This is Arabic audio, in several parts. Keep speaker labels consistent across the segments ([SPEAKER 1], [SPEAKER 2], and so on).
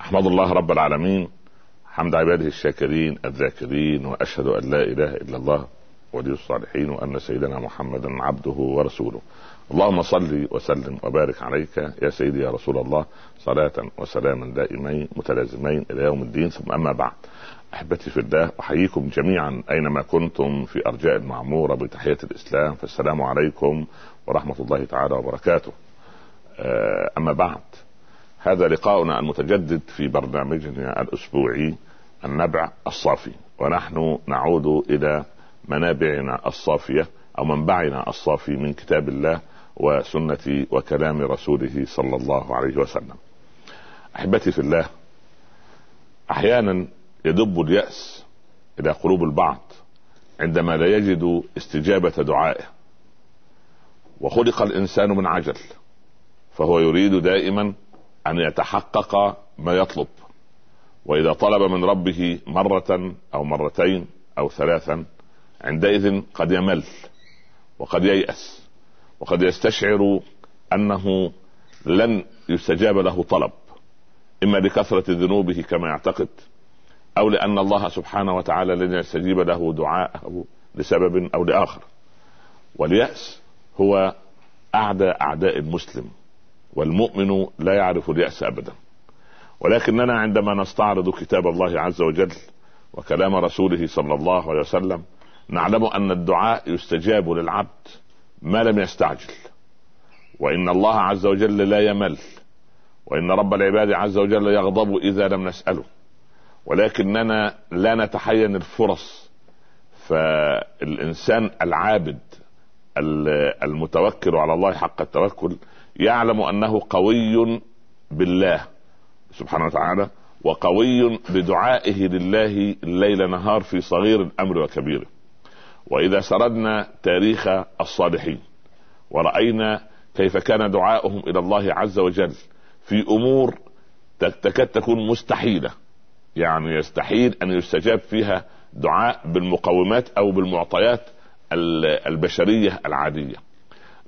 [SPEAKER 1] أحمد الله رب العالمين حمد عباده الشاكرين الذاكرين وأشهد أن لا إله إلا الله ولي الصالحين وأن سيدنا محمدا عبده ورسوله. اللهم صل وسلم وبارك عليك يا سيدي يا رسول الله صلاة وسلاما دائمين متلازمين إلى يوم الدين. ثم أما بعد أحبتي في الله أحييكم جميعا أينما كنتم في أرجاء المعمورة بتحية الإسلام. فالسلام عليكم ورحمة الله تعالى وبركاته. آه، أما بعد هذا لقاؤنا المتجدد في برنامجنا الأسبوعي النبع الصافي ونحن نعود إلى منابعنا الصافية أو منبعنا الصافي من كتاب الله وسنة وكلام رسوله صلى الله عليه وسلم. أحبتي في الله أحيانا يدب اليأس إلى قلوب البعض عندما لا يجد استجابة دعائه وخلق الإنسان من عجل فهو يريد دائما أن يتحقق ما يطلب. وإذا طلب من ربه مرة أو مرتين أو ثلاثا عندئذ قد يمل وقد ييأس وقد يستشعر أنه لن يستجاب له طلب إما لكثرة ذنوبه كما يعتقد أو لأن الله سبحانه وتعالى لن يستجيب له دعاءه لسبب أو لآخر. واليأس هو أعدى أعداء المسلم. والمؤمن لا يعرف اليأس ابدا. ولكننا عندما نستعرض كتاب الله عز وجل وكلام رسوله صلى الله عليه وسلم نعلم أن الدعاء يستجاب للعبد ما لم يستعجل. وإن الله عز وجل لا يمل وإن رب العباد عز وجل يغضب إذا لم نسأله. ولكننا لا نتحين الفرص فالإنسان العابد المتوكل على الله حق التوكل يعلم أنه قوي بالله سبحانه وتعالى وقوي بدعائه لله ليل نهار في صغير الأمر وكبيره وإذا سردنا تاريخ الصالحين ورأينا كيف كان دعاؤهم إلى الله عز وجل في أمور تكاد تكون مستحيلة. يعني يستحيل أن يستجاب فيها دعاء بالمقومات أو بالمعطيات البشرية العادية.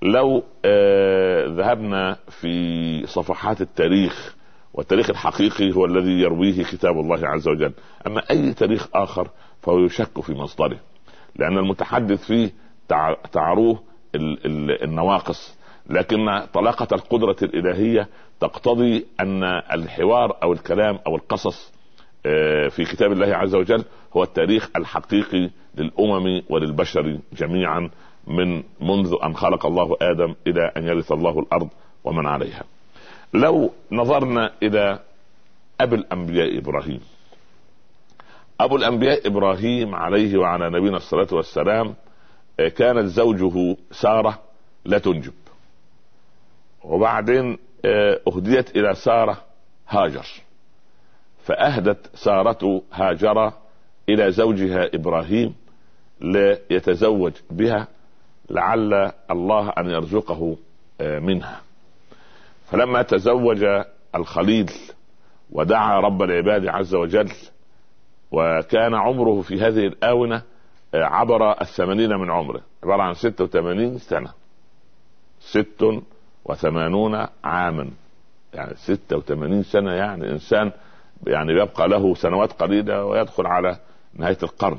[SPEAKER 1] لو آه ذهبنا في صفحات التاريخ والتاريخ الحقيقي هو الذي يرويه كتاب الله عز وجل. أما أي تاريخ آخر فهو يشك في مصدره لأن المتحدث فيه تعروه النواقص. لكن طلاقة القدرة الإلهية تقتضي أن الحوار أو الكلام أو القصص آه، في كتاب الله عز وجل هو التاريخ الحقيقي للأمم وللبشر جميعا. من منذ أن خلق الله آدم إلى أن يرث الله الأرض ومن عليها. لو نظرنا إلى أبي الأنبياء إبراهيم. أبو الأنبياء إبراهيم عليه وعلى نبينا الصلاة والسلام آه، كانت زوجه سارة لا تنجب. وبعدين آه، أهديت إلى سارة هاجر. فأهدت سارة هاجر إلى زوجها إبراهيم ليتزوج بها لعل الله أن يرزقه آه، منها. فلما تزوج الخليل ودعا رب العباد عز وجل وكان عمره في هذه الآونة آه، عبر الثمانين من عمره. عبارة عن ستة وثمانين سنة. ست وثمانون عاما. يعني ستة وثمانين سنة يعني إنسان يعني يبقى له سنوات قليلة ويدخل على نهاية القرن.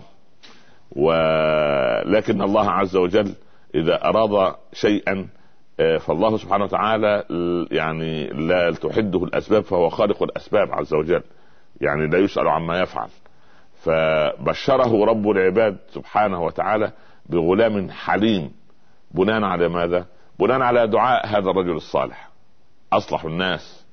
[SPEAKER 1] ولكن الله عز وجل إذا أراد شيئا آه، فالله سبحانه وتعالى يعني لا تحده الأسباب فهو خالق الأسباب عز وجل. يعني لا يسأل عما يفعل. فبشره رب العباد سبحانه وتعالى بغلام حليم. بناء على ماذا؟ بناء على دعاء هذا الرجل الصالح. أصلح الناس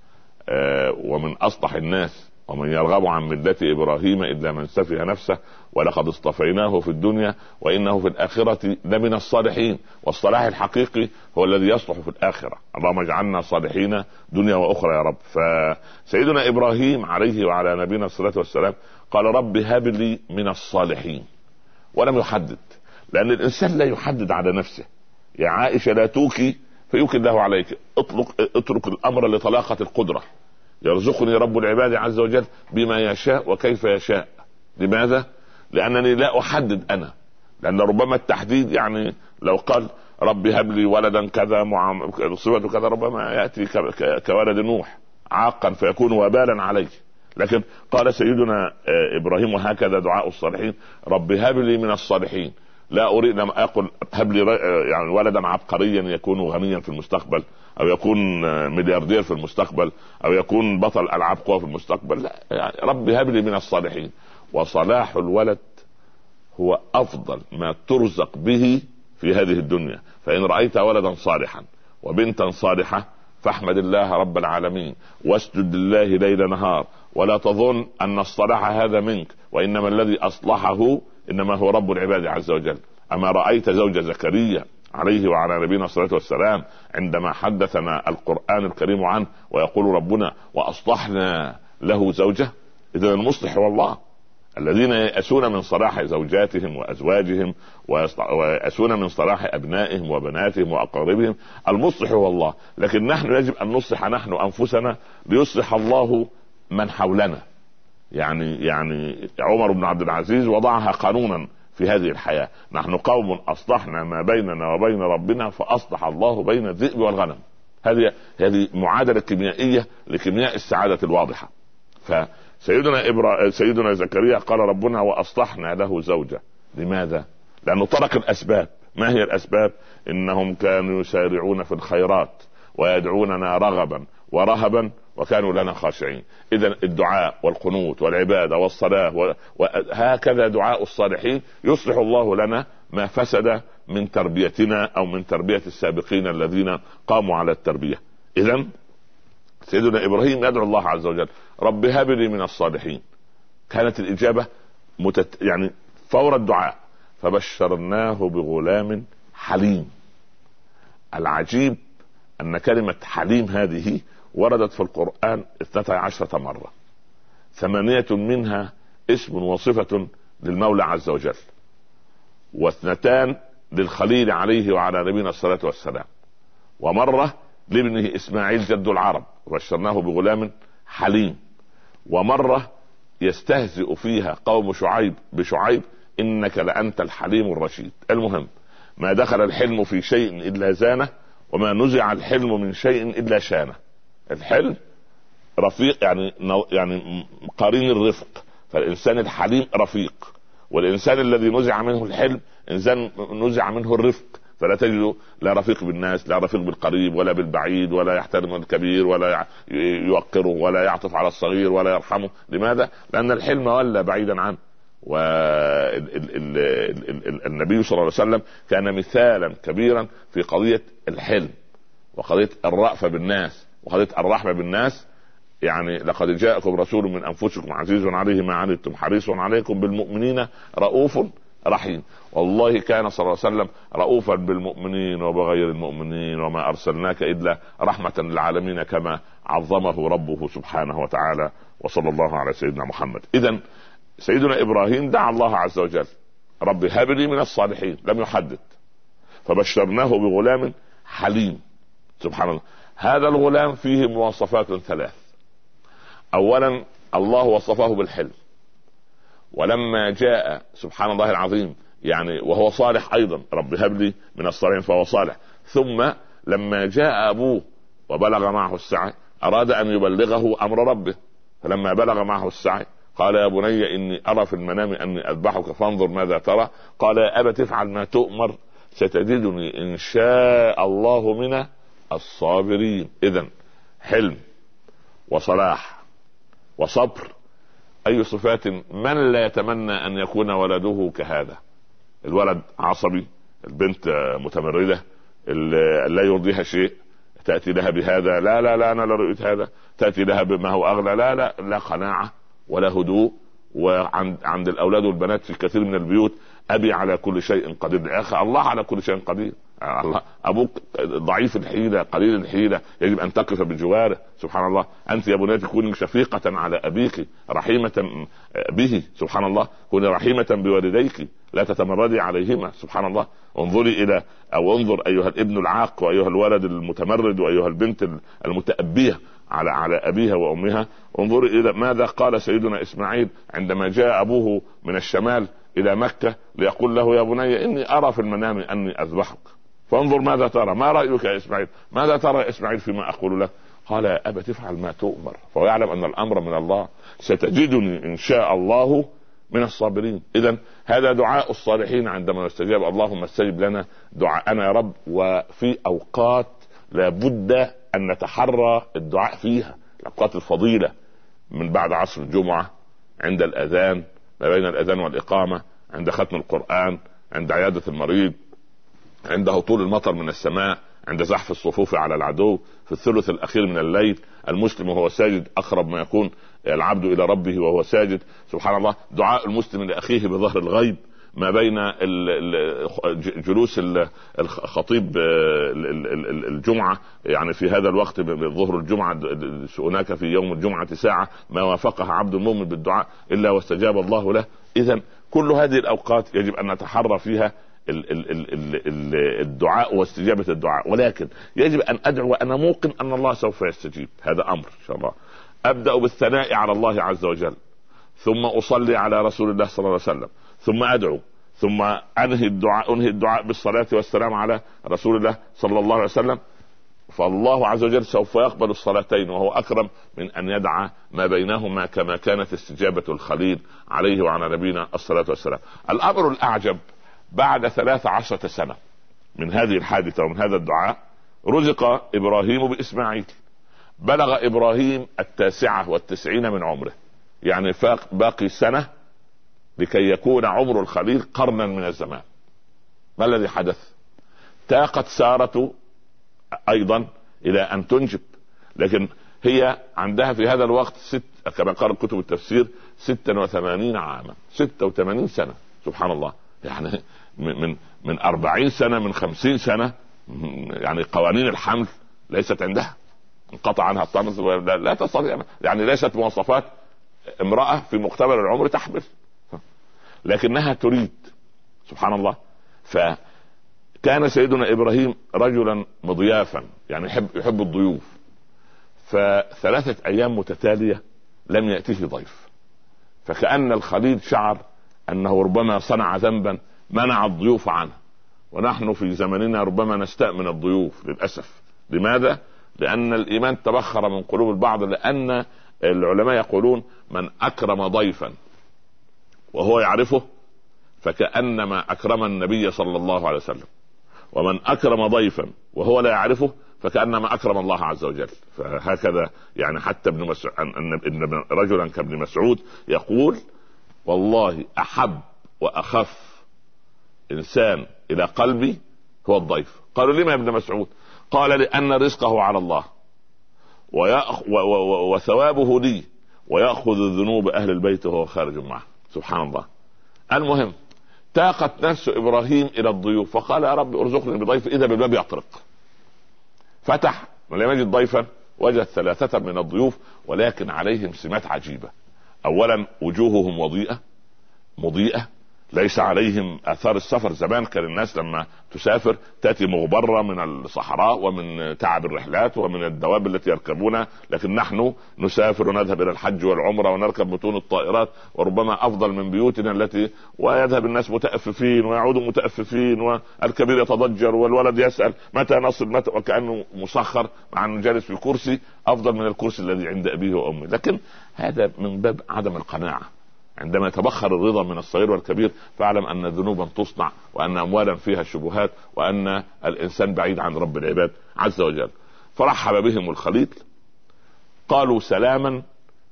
[SPEAKER 1] آه، ومن أصلح الناس. ومن يرغب عن ملة إبراهيم إلا من سفه نفسه ولقد اصطفيناه في الدنيا وإنه في الآخرة لمن الصالحين. والصلاح الحقيقي هو الذي يصلح في الآخرة. اللهم اجعلنا صالحين دنيا وأخرى يا رب. فسيدنا إبراهيم عليه وعلى نبينا الصلاة والسلام قال رب هب لي من الصالحين ولم يحدد لأن الإنسان لا يحدد على نفسه. يا عائشة لا توكي فيوكي الله عليك. اطلق اترك الأمر لطلاقة القدرة. يرزقني رب العباد عز وجل بما يشاء وكيف يشاء. لماذا؟ لأنني لا أحدد أنا. لأن ربما التحديد يعني لو قال رب هب لي ولدا كذا صفته كذا ربما يأتي كولد نوح عاقا فيكون وبالا عليه لكن قال سيدنا آه، إبراهيم وهكذا دعاء الصالحين رب هب لي من الصالحين. لا أريد ان أقل هب لي يعني ولدا عبقريا يكون غنيا في المستقبل. أو يكون ملياردير في المستقبل أو يكون بطل ألعاب قوى في المستقبل. لا يعني رب هب لي من الصالحين. وصلاح الولد هو أفضل ما ترزق به في هذه الدنيا. فإن رأيت ولدا صالحا وبنتا صالحة فاحمد الله رب العالمين واسجد لله ليل نهار ولا تظن أن الصلاح هذا منك وإنما الذي أصلحه إنما هو رب العباد عز وجل. أما رأيت زوج زكريا عليه وعلى نبينا الصلاة والسلام عندما حدثنا القرآن الكريم عنه ويقول ربنا وأصلحنا له زوجة. اذا المصلح هو الله. الذين يأسون من صلاح زوجاتهم وأزواجهم ويأسون من صلاح أبنائهم وبناتهم وأقاربهم المصلح هو الله. لكن نحن يجب أن نصلح نحن أنفسنا ليصلح الله من حولنا. يعني يعني عمر بن عبد العزيز وضعها قانونا. في هذه الحياة. نحن قوم أصلحنا ما بيننا وبين ربنا فأصلح الله بين الذئب والغنم. هذه هذه معادلة كيميائية لكيمياء السعادة الواضحة. فسيدنا إبرا... سيدنا زكريا قال ربنا وأصلحنا له زوجة. لماذا؟ لأنه ترك الأسباب. ما هي الأسباب؟ إنهم كانوا يسارعون في الخيرات ويدعوننا رغبا. ورهبا وكانوا لنا خاشعين. اذا الدعاء والقنوت والعبادة والصلاة وهكذا دعاء الصالحين يصلح الله لنا ما فسد من تربيتنا أو من تربية السابقين الذين قاموا على التربية. اذا سيدنا إبراهيم يدعو الله عز وجل رب هب لي من الصالحين. كانت الإجابة متت... يعني فور الدعاء. فبشرناه بغلام حليم. العجيب أن كلمة حليم هذه وردت في القرآن اثنتا عشرة مرة. ثمانية منها اسم وصفة للمولى عز وجل. واثنتان للخليل عليه وعلى نبينا الصلاة والسلام. ومرة لابنه إسماعيل جد العرب وبشرناه بغلام حليم. ومرة يستهزئ فيها قوم شعيب بشعيب إنك لأنت الحليم الرشيد. المهم ما دخل الحلم في شيء إلا زانه وما نزع الحلم من شيء إلا شانه. الحلم رفيق يعني يعني قرين الرفق. فالإنسان الحليم رفيق. والإنسان الذي نزع منه الحلم إنسان نزع منه الرفق. فلا تجد لا رفيق بالناس لا رفيق بالقريب ولا بالبعيد ولا يحترم الكبير ولا يوقره ولا يعطف على الصغير ولا يرحمه. لماذا؟ لأن الحلم ولى بعيدا عنه. والنبي صلى الله عليه وسلم كان مثالا كبيرا في قضية الحلم وقضية الرأفة بالناس. وقضيه الرحمة بالناس يعني لقد جاءكم رسول من أنفسكم عزيز عليه ما عنتم حريص عليكم بالمؤمنين رؤوف رحيم. والله كان صلى الله عليه وسلم رؤوفا بالمؤمنين وبغير المؤمنين وما أرسلناك إلا رحمة للعالمين كما عظمه ربه سبحانه وتعالى وصلى الله على سيدنا محمد. اذا سيدنا إبراهيم دعا الله عز وجل رب هب لي من الصالحين لم يحدد فبشرناه بغلام حليم. سبحان الله. هذا الغلام فيه مواصفات ثلاث. اولا الله وصفه بالحلم. ولما جاء سبحان الله العظيم يعني وهو صالح أيضا رب هب لي من الصالحين فهو صالح. ثم لما جاء أبوه وبلغ معه السعي أراد أن يبلغه أمر ربه. فلما بلغ معه السعي قال يا بني إني أرى في المنام أني أذبحك فانظر ماذا ترى. قال يا أبت افعل ما تؤمر ستجدني إن شاء الله من الصابرين. اذا حلم وصلاح وصبر. أي صفات من لا يتمنى أن يكون ولده كهذا؟ الولد عصبي البنت متمرده لا يرضيها شيء تأتي لها بهذا لا لا لا أنا لا رؤيت هذا. تأتي لها بما هو اغلى لا لا لا قناعة ولا هدوء. وعند عند الأولاد والبنات في كثير من البيوت أبي على كل شيء قدير. يا أخي الله على كل شيء قدير. الله. أبوك ضعيف الحيله قليل الحيله يجب أن تقف بجواره. سبحان الله. أنت يا بناتي كوني شفيقة على أبيك رحيمة به. سبحان الله. كوني رحيمة بوالديك. لا تتمردي عليهما. سبحان الله. انظري إلى أو انظر أيها الابن العاق وأيها الولد المتمرد وأيها البنت المتأبية على على أبيها وأمها. انظري إلى ماذا قال سيدنا إسماعيل عندما جاء أبوه من الشمال إلى مكة ليقول له يا بني إني أرى في المنام أني أذبحك. فانظر ماذا ترى. ما رأيك يا إسماعيل؟ ماذا ترى يا إسماعيل فيما أقول لك قال يا ابت افعل ما تؤمر. فهو يعلم أن الأمر من الله. ستجدني إن شاء الله من الصابرين. اذا هذا دعاء الصالحين عندما يستجاب. اللهم استجب لنا دعاءنا يا رب. وفي أوقات لابد أن نتحرى الدعاء فيها. الأوقات الفضيلة من بعد عصر الجمعة عند الأذان ما بين الأذان والإقامة عند ختم القرآن عند عيادة المريض. عند هطول المطر من السماء عند زحف الصفوف على العدو في الثلث الأخير من الليل. المسلم وهو ساجد أقرب ما يكون العبد إلى ربه وهو ساجد. سبحان الله دعاء المسلم لأخيه بظهر الغيب. ما بين جلوس الخطيب آه، الجمعة يعني في هذا الوقت ظهر الجمعة هناك في يوم الجمعة ساعة ما وافقها عبد المؤمن بالدعاء إلا واستجاب الله له. إذا كل هذه الأوقات يجب أن نتحرى فيها الدعاء واستجابة الدعاء. ولكن يجب أن أدعو وأنا موقن أن الله سوف يستجيب. هذا أمر إن شاء الله. أبدأ بالثناء على الله عز وجل. ثم أصلي على رسول الله صلى الله عليه وسلم. ثم أدعو. ثم أنهي الدعاء أنهي الدعاء بالصلاة والسلام على رسول الله صلى الله عليه وسلم. فالله عز وجل سوف يقبل الصلاتين وهو أكرم من أن يدعى ما بينهما كما كانت استجابة الخليل عليه وعلى نبينا الصلاة والسلام. الأمر الأعجب بعد ثلاث عشرة سنة من هذه الحادثة ومن هذا الدعاء رزق إبراهيم بإسماعيل. بلغ إبراهيم التاسعة والتسعين من عمره. يعني فاق باقي سنة لكي يكون عمر الخليل قرنا من الزمان. ما الذي حدث؟ تاقت سارة أيضا إلى أن تنجب. لكن هي عندها في هذا الوقت ست كما قال كتب التفسير 86 عاما. 86 سنة. سبحان الله. يعني من من 40 سنة من 50 سنة يعني قوانين الحمل ليست عندها. انقطع عنها الطمس لا تستطيع. يعني ليست مواصفات امرأة في مقتبل العمر تحمل. لكنها تريد. سبحان الله. فكان سيدنا إبراهيم رجلا مضيافا يعني يحب يحب الضيوف. فثلاثة أيام متتالية لم ياته ضيف. فكأن الخليل شعر أنه ربما صنع ذنبا منع الضيوف عنه ونحن في زمننا ربما نستأمن الضيوف للأسف. لماذا؟ لأن الإيمان تبخر من قلوب البعض لأن العلماء يقولون من أكرم ضيفا وهو يعرفه فكأنما أكرم النبي صلى الله عليه وسلم. ومن أكرم ضيفا وهو لا يعرفه فكأنما أكرم الله عز وجل. فهكذا يعني حتى ابن مسعود رجلا كابن مسعود يقول والله أحب وأخف إنسان إلى قلبي هو الضيف. قالوا لما يا ابن مسعود؟ قال لأن رزقه على الله. وثوابه لي. ويأخذ ذنوب أهل البيت وهو خارج معه. سبحان الله. المهم تاقت نفس إبراهيم إلى الضيوف. فقال يا رب ارزقني بضيف إذا بالباب يطرق. فتح ولم يجد ضيفا وجد ثلاثة من الضيوف ولكن عليهم سمات عجيبة. أولا وجوههم وضيئة مضيئة ليس عليهم آثار السفر. زمان كان الناس لما تسافر تأتي مغبرة من الصحراء ومن تعب الرحلات ومن الدواب التي يركبونها لكن نحن نسافر ونذهب إلى الحج والعمرة ونركب بطون الطائرات وربما أفضل من بيوتنا التي ويذهب الناس متأففين ويعودوا متأففين والكبير يتضجر والولد يسأل متى نصل متى وكأنه مسخر مع أنه جالس في كرسي أفضل من الكرسي الذي عند أبيه وأمه. لكن هذا من باب عدم القناعة. عندما يتبخر الرضا من الصغير والكبير فاعلم أن ذنوبا تصنع وأن اموالا فيها شبهات وأن الإنسان بعيد عن رب العباد عز وجل. فرحب بهم الخليل قالوا سلاما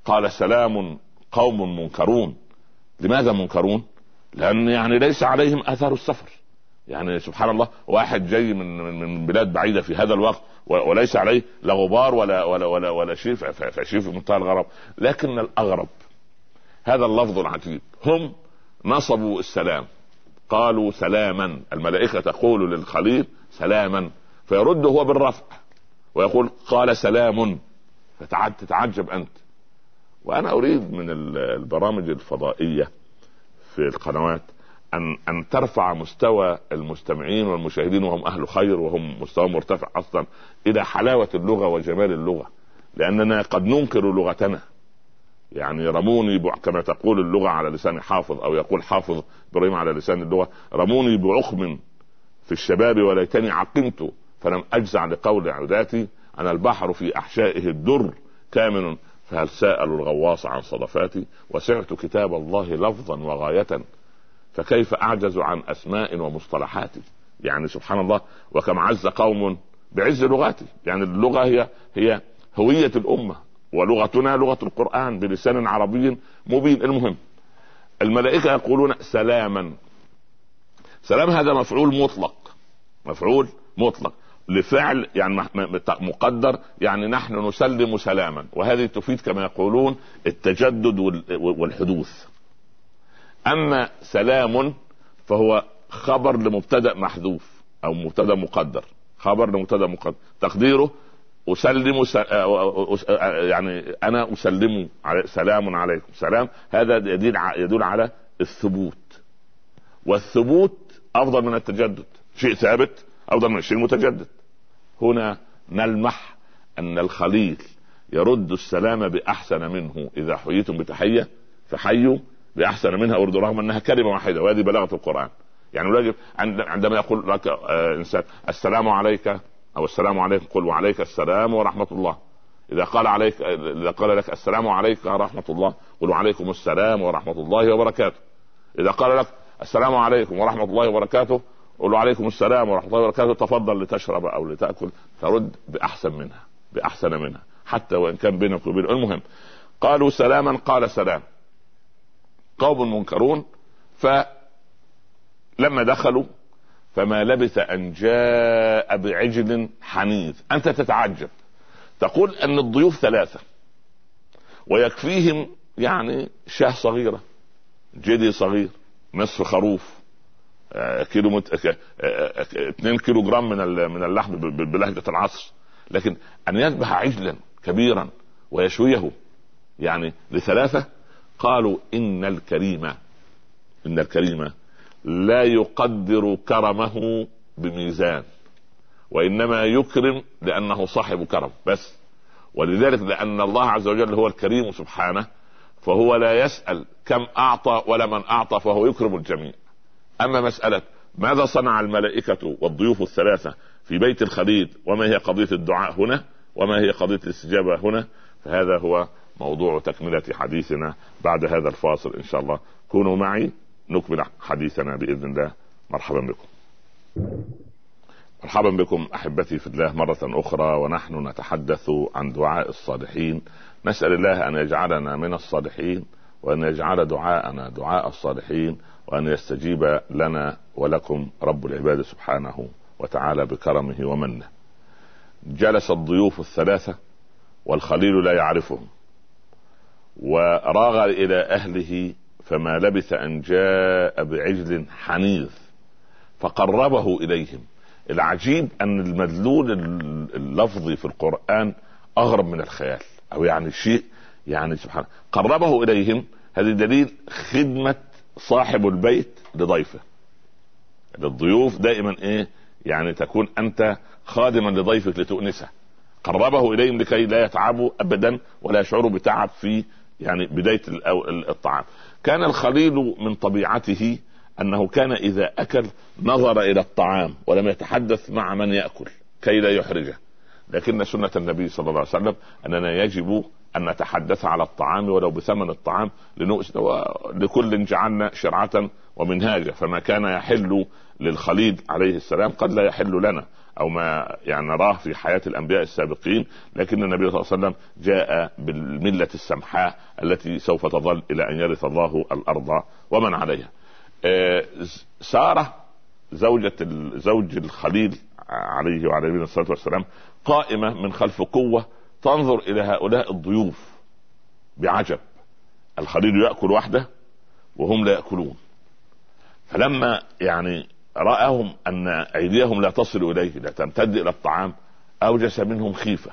[SPEAKER 1] قال سلام قوم منكرون. لماذا منكرون؟ لأن يعني ليس عليهم آثار السفر. يعني سبحان الله واحد جاي من من بلاد بعيدة في هذا الوقت وليس عليه لا غبار ولا ولا ولا, ولا شيء فشيء في منتهى الغرب. لكن الأغرب هذا اللفظ العجيب. هم نصبوا السلام. قالوا سلاما. الملائكة تقول للخليل سلاما فيرد هو بالرفع ويقول قال سلام. فتتعجب أنت. وأنا أريد من البرامج الفضائية في القنوات أن أن ترفع مستوى المستمعين والمشاهدين وهم أهل خير وهم مستوى مرتفع أصلا إلى حلاوة اللغة وجمال اللغة. لأننا قد ننكر لغتنا. يعني رموني كما تقول اللغة على لسان حافظ أو يقول حافظ إبراهيم على لسان اللغة رموني بعخم في الشباب وليتني عقمت فلم أجزع لقول عداتي أنا البحر في أحشائه الدر كامن فهل سألوا الغواص عن صدفاتي؟ وسعت كتاب الله لفظا وغاية فكيف أعجز عن أسماء ومصطلحات؟ يعني سبحان الله وكم عز قوم بعز لغاتي. يعني اللغة هي هي هوية الأمة. ولغتنا لغة القرآن بلسان عربي مبين. المهم الملائكة يقولون سلاما. سلام هذا مفعول مطلق. مفعول مطلق. لفعل يعني مقدر يعني نحن نسلم سلاما. وهذه تفيد كما يقولون التجدد والحدوث. أما سلام فهو خبر لمبتدأ محذوف أو مبتدأ مقدر. خبر لمبتدأ مقدر. تقديره أسلم يعني أنا أسلم سلام عليكم. سلام. هذا يدل يدل على الثبوت. والثبوت أفضل من التجدد. شيء ثابت أفضل من الشيء المتجدد هنا نلمح أن الخليل يرد السلام بأحسن منه. إذا حييتم بتحية فحيوا بأحسن منها. اردوا رغم أنها كلمة واحدة وهذه بلاغة القرآن. يعني عندما يقول لك آه، إنسان السلام عليك أو السلام عليكم قل وعليك السلام ورحمة الله. إذا قال عليك إذا قال لك السلام عليك ورحمة الله قل وعليكم السلام ورحمة الله وبركاته. إذا قال لك السلام عليكم ورحمة الله وبركاته قل وعليكم السلام ورحمة الله وبركاته تفضل لتشرب أو لتأكل ترد بأحسن منها بأحسن منها حتى وإن كان بينك وبين المهم قالوا سلاما قال سلام. قوم منكرون فلما دخلوا فما لبث أن جاء بعجل حنيذ. أنت تتعجب. تقول أن الضيوف ثلاثة. ويكفيهم يعني شاه صغيرة جدي صغير نصف خروف آه، كيلو مت... 2 آه، آه، كيلو جرام من من اللحم بلهجة العصر. لكن أن يذبح عجلا كبيرا ويشويه يعني لثلاثة قالوا إن الكريم إن الكريم لا يقدر كرمه بميزان وإنما يكرم لأنه صاحب كرم بس. ولذلك لأن الله عز وجل هو الكريم سبحانه فهو لا يسأل كم أعطى ولا من أعطى فهو يكرم الجميع. أما مسألة ماذا صنع الملائكة والضيوف الثلاثة في بيت الخليل وما هي قضية الدعاء هنا وما هي قضية الاستجابة هنا فهذا هو موضوع تكملة حديثنا بعد هذا الفاصل إن شاء الله. كونوا معي. نكمل حديثنا بإذن الله. مرحبا بكم. مرحبا بكم أحبتي في الله مرة أخرى ونحن نتحدث عن دعاء الصالحين. نسأل الله أن يجعلنا من الصالحين وأن يجعل دعاءنا دعاء الصالحين وأن يستجيب لنا ولكم رب العباد سبحانه وتعالى بكرمه ومنه. جلس الضيوف الثلاثة والخليل لا يعرفهم وراغ إلى أهله فما لبث أن جاء بعجل حنيذ فقربه إليهم. العجيب أن المدلول اللفظي في القرآن أغرب من الخيال أو يعني شيء يعني سبحان قربه إليهم هذه دليل خدمة صاحب البيت لضيفه. للضيوف دائما إيه؟ يعني تكون أنت خادما لضيفك لتؤنسه. قربه إليهم لكي لا يتعبوا ابدا ولا يشعروا بتعب في يعني بداية الطعام. كان الخليل من طبيعته أنه كان إذا أكل نظر إلى الطعام ولم يتحدث مع من يأكل كي لا يحرجه. لكن سنة النبي صلى الله عليه وسلم أننا يجب أن نتحدث على الطعام ولو بثمن الطعام لكل جعلنا شرعة ومنهاجا فما كان يحل للخليل عليه السلام قد لا يحل لنا. أو ما يعني نراه في حياة الأنبياء السابقين لكن النبي صلى الله عليه وسلم جاء بالملة السمحاء التي سوف تظل إلى أن يرث الله الأرض ومن عليها. آه، سارة زوجة زوج الخليل عليه وعلى نبينا الصلاه والسلام قائمة من خلف قوة تنظر إلى هؤلاء الضيوف بعجب الخليل يأكل وحده وهم لا يأكلون فلما يعني رأهم أن أيديهم لا تصل إليه لا تمتد إلى الطعام أوجس منهم خيفة.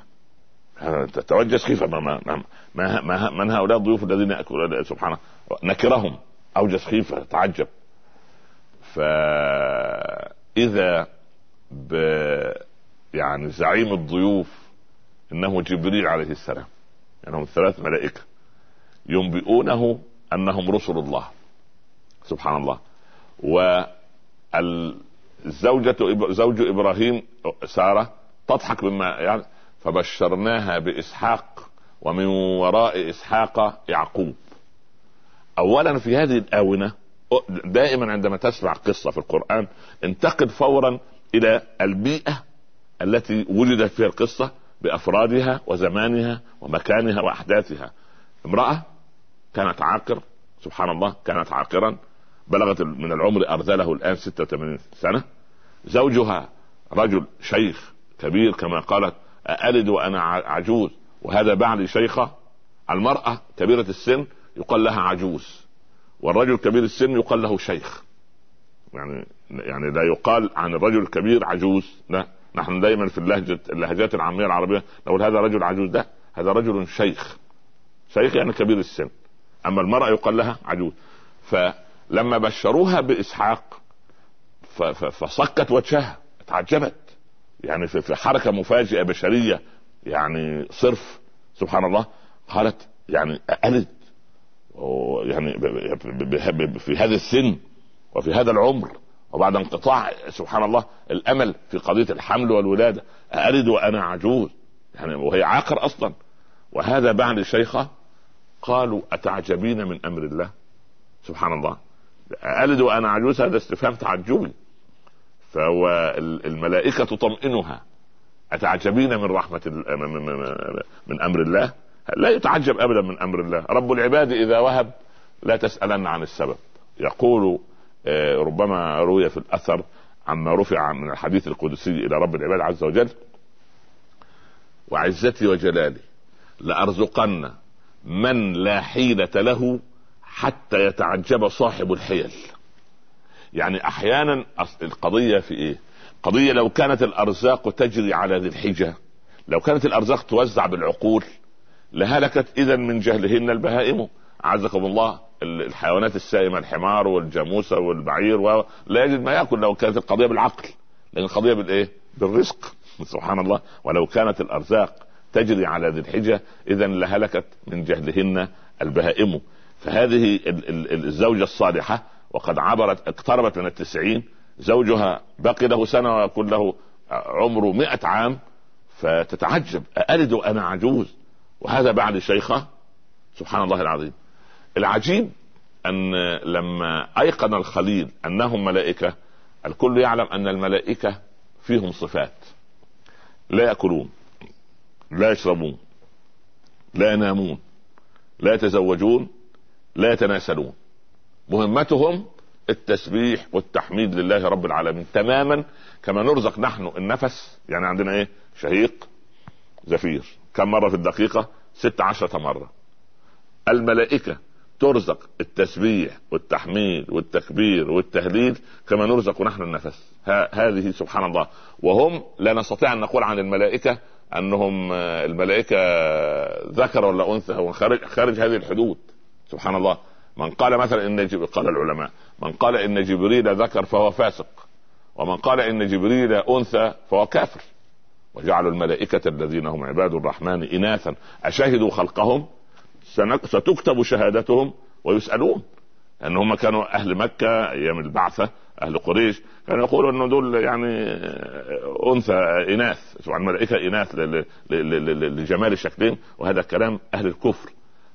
[SPEAKER 1] تتوجس خيفة. ما, ما, ما, ما من هؤلاء الضيوف الذين يأكلون؟ سبحانه نكرهم. أوجس خيفة تعجب. فإذا ب يعني زعيم الضيوف إنه جبريل عليه السلام يعني هم ثلاث ملائكة ينبئونه أنهم رسل الله. سبحان الله. الزوجة زوج إبراهيم سارة تضحك مما يعني فبشرناها بإسحاق ومن وراء إسحاق يعقوب. اولا في هذه الآونة دائما عندما تسمع قصة في القرآن انتقل فورا إلى البيئة التي وجدت فيها القصة بأفرادها وزمانها ومكانها وأحداثها. امرأة كانت عاقر سبحان الله كانت عاقرا. بلغت من العمر أرذله الآن 86 سنة. زوجها رجل شيخ كبير كما قالت ألد وأنا عجوز. وهذا بعلي شيخة المرأة كبيرة السن يقال لها عجوز. والرجل كبير السن يقال له شيخ. يعني يعني لا يقال عن الرجل الكبير عجوز. لا نحن دائما في اللهجة اللهجات العامية العربية نقول هذا رجل عجوز. ده هذا رجل شيخ. شيخ يعني كبير السن. أما المرأة يقال لها عجوز. فلما بشروها بإسحاق فصكت وجهها تعجبت يعني في حركة مفاجئة بشرية يعني صرف سبحان الله قالت يعني ألد يعني في هذا السن وفي هذا العمر وبعد انقطاع سبحان الله الأمل في قضية الحمل والولادة ألد وأنا عجوز. يعني وهي عاقر أصلا. وهذا بعد شيخة قالوا أتعجبين من أمر الله؟ سبحان الله. ألد وأنا عجوز هذا استفهام تعجبي. فهو الملائكة تطمئنها. أتعجبين من رحمة من أمر الله؟ لا يتعجب أبدا من أمر الله. رب العباد إذا وهب لا تسألن عن السبب. يقول آه، ربما روي في الأثر عما رفع من الحديث القدسي إلى رب العباد عز وجل. وعزتي وجلالي لأرزقن من لا حيلة له حتى يتعجب صاحب الحيل. يعني أحيانا القضية في إيه؟ قضية لو كانت الأرزاق تجري على ذي الحجة لو كانت الأرزاق توزع بالعقول لهلكت اذا من جهلهن البهائم. عزكم الله الحيوانات السائمة الحمار والجاموسه والبعير ولا يجد ما يأكل لو كانت القضية بالعقل. لأن القضية بالايه؟ بالرزق. سبحان الله. ولو كانت الأرزاق تجري على ذي الحجة اذا لهلكت من جهلهن البهائم. فهذه الزوجة الصالحة وقد عبرت اقتربت من التسعين زوجها بقي له سنة ويكون له عمره مئة عام فتتعجب ألد وأنا عجوز؟ وهذا بعد شيخة سبحان الله العظيم. العجيب أن لما أيقن الخليل أنهم ملائكة الكل يعلم أن الملائكة فيهم صفات. لا يأكلون لا يشربون لا ينامون لا يتزوجون لا يتناسلون. مهمتهم التسبيح والتحميد لله رب العالمين. تماما كما نرزق نحن النفس يعني عندنا إيه؟ شهيق زفير. كم مرة في الدقيقة؟ ست عشرة مرة. الملائكة ترزق التسبيح والتحميد والتكبير والتهليل كما نرزق نحن النفس. هذه سبحان الله. وهم لا نستطيع أن نقول عن الملائكة أنهم آه، الملائكة ذكر ولا أنثى خارج خارج هذه الحدود. سبحان الله. من قال مثلا إن قال العلماء من قال إن جبريل ذكر فهو فاسق ومن قال إن جبريل أنثى فهو كافر. وجعلوا الملائكة الذين هم عباد الرحمن إناثا. أشهدوا خلقهم؟ ستكتب شهادتهم ويسألون. لأن هم كانوا أهل مكة أيام البعثة أهل قريش. كانوا يقولوا أنه دول يعني أنثى إناث. الملائكة إناث لجمال شكلهم وهذا كلام أهل الكفر.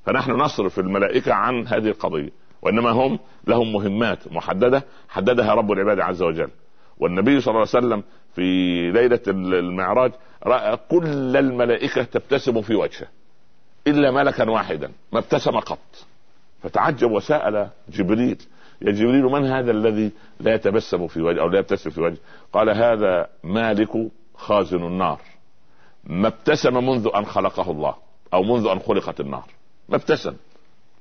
[SPEAKER 1] فنحن نصرف الملائكة عن هذه القضية وإنما هم لهم مهمات محددة حددها رب العباد عز وجل. والنبي صلى الله عليه وسلم في ليلة المعراج رأى كل الملائكة تبتسم في وجهه إلا ملكا واحدا ما ابتسم قط. فتعجب وسأل جبريل يا جبريل من هذا الذي لا يتبسم في وجهه أو لا يبتسم في وجهه؟ قال هذا مالك خازن النار. ما ابتسم منذ أن خلقه الله أو منذ أن خلقت النار. ما ابتسم.